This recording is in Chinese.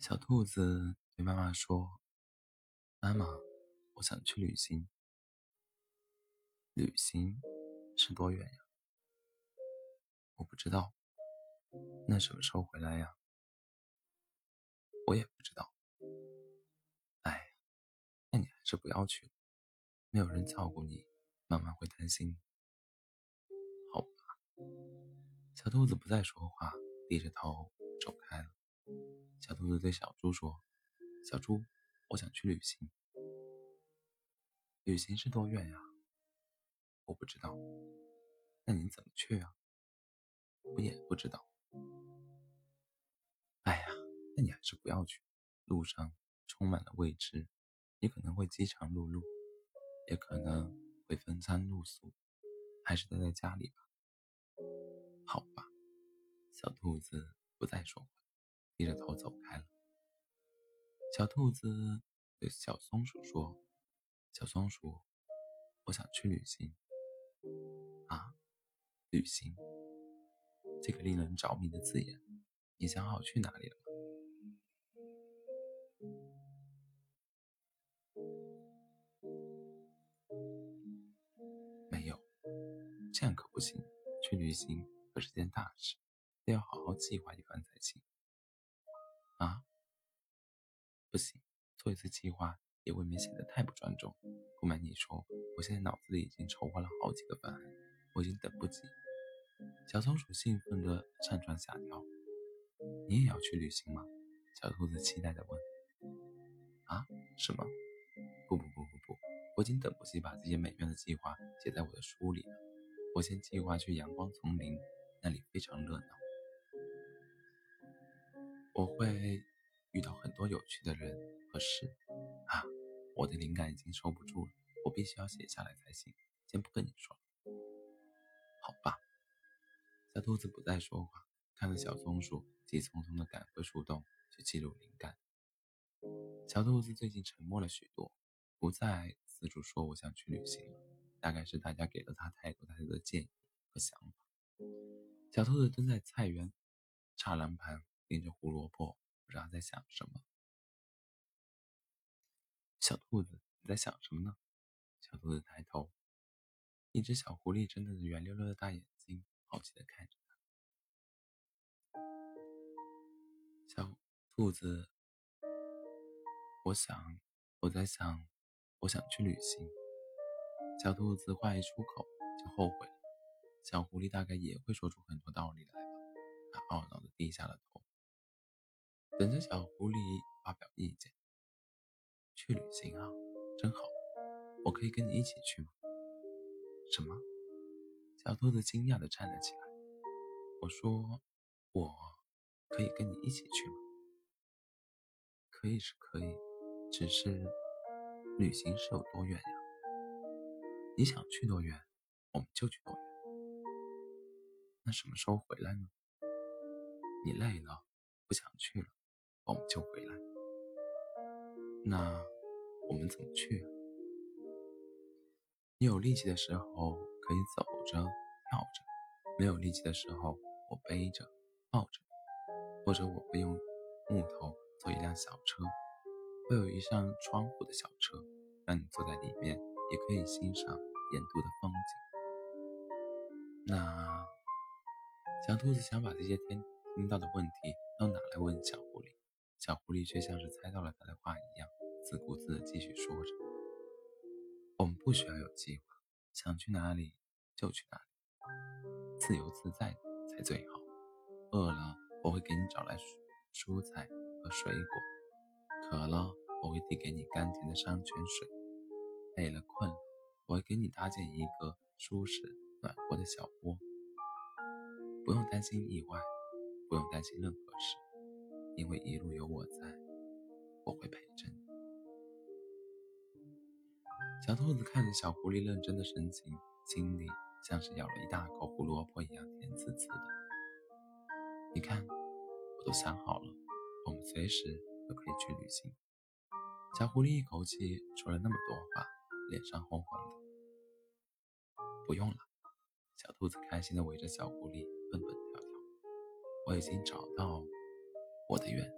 小兔子对妈妈说：“妈妈，我想去旅行。旅行是多远呀？我不知道。那什么时候回来呀？我也不知道。哎，那你还是不要去了。没有人照顾你，妈妈会担心你。好吧。”小兔子不再说话，低着头走开了。小兔子对小猪说：“小猪，我想去旅行。旅行是多远呀？我不知道。那你怎么去啊？我也不知道。哎呀，那你还是不要去。路上充满了未知，你可能会饥肠辘辘，也可能会风餐露宿。还是待在家里吧。好吧。”小兔子不再说话。低着头走开了。小兔子对小松鼠说：“小松鼠，我想去旅行。”啊，旅行，这个令人着迷的字眼，你想好去哪里了吗？没有，这样可不行。去旅行可是件大事，得要好好计划一番才行。啊，不行，做一次计划也未免显得太不庄重。不瞒你说，我现在脑子里已经筹划了好几个方案，我已经等不及。小松鼠兴奋地上蹿下跳。你也要去旅行吗？小兔子期待地问。啊，什么？不不不不不，我已经等不及把这些美妙的计划写在我的书里了。我先计划去阳光丛林，那里非常热闹。我会遇到很多有趣的人和事啊！我的灵感已经收不住了，我必须要写下来才行。先不跟你说了，好吧。小兔子不再说话，看着小松鼠急匆匆地赶回树洞去记录灵感。小兔子最近沉默了许多，不再四处说我想去旅行了。大概是大家给了他太多太多的建议和想法。小兔子蹲在菜园栅栏旁。盯着胡萝卜，不知道在想什么。小兔子，你在想什么呢？小兔子抬头，一只小狐狸睁着圆溜溜的大眼睛，好奇的看着它。小兔子，我想，我在想，我想去旅行。小兔子话一出口就后悔了。小狐狸大概也会说出很多道理来吧？它懊恼的低下了头。等着小狐狸发表意见。去旅行啊，真好！我可以跟你一起去吗？什么？小兔子惊讶地站了起来。我说：“我可以跟你一起去吗？”可以是可以，只是旅行是有多远呀？你想去多远，我们就去多远。那什么时候回来呢？你累了，不想去了。我们就回来。那我们怎么去？你有力气的时候可以走着、跳着；没有力气的时候，我背着、抱着，或者我会用木头做一辆小车，会有一扇窗户的小车，让你坐在里面，也可以欣赏沿途的风景。那小兔子想把这些天听到的问题都拿来问小。小狐狸却像是猜到了他的话一样，自顾自地继续说着：“我们不需要有计划，想去哪里就去哪里，自由自在才最好。饿了，我会给你找来蔬菜和水果；渴了，我会递给你甘甜的山泉水；累了困了，我会给你搭建一个舒适暖和的小窝。不用担心意外，不用担心任何事。”因为一路有我在，我会陪着你。小兔子看着小狐狸认真的神情，心里像是咬了一大口胡萝卜一样甜滋滋的。你看，我都想好了，我们随时都可以去旅行。小狐狸一口气说了那么多话，脸上红红的。不用了，小兔子开心的围着小狐狸蹦蹦跳跳。我已经找到。我的愿。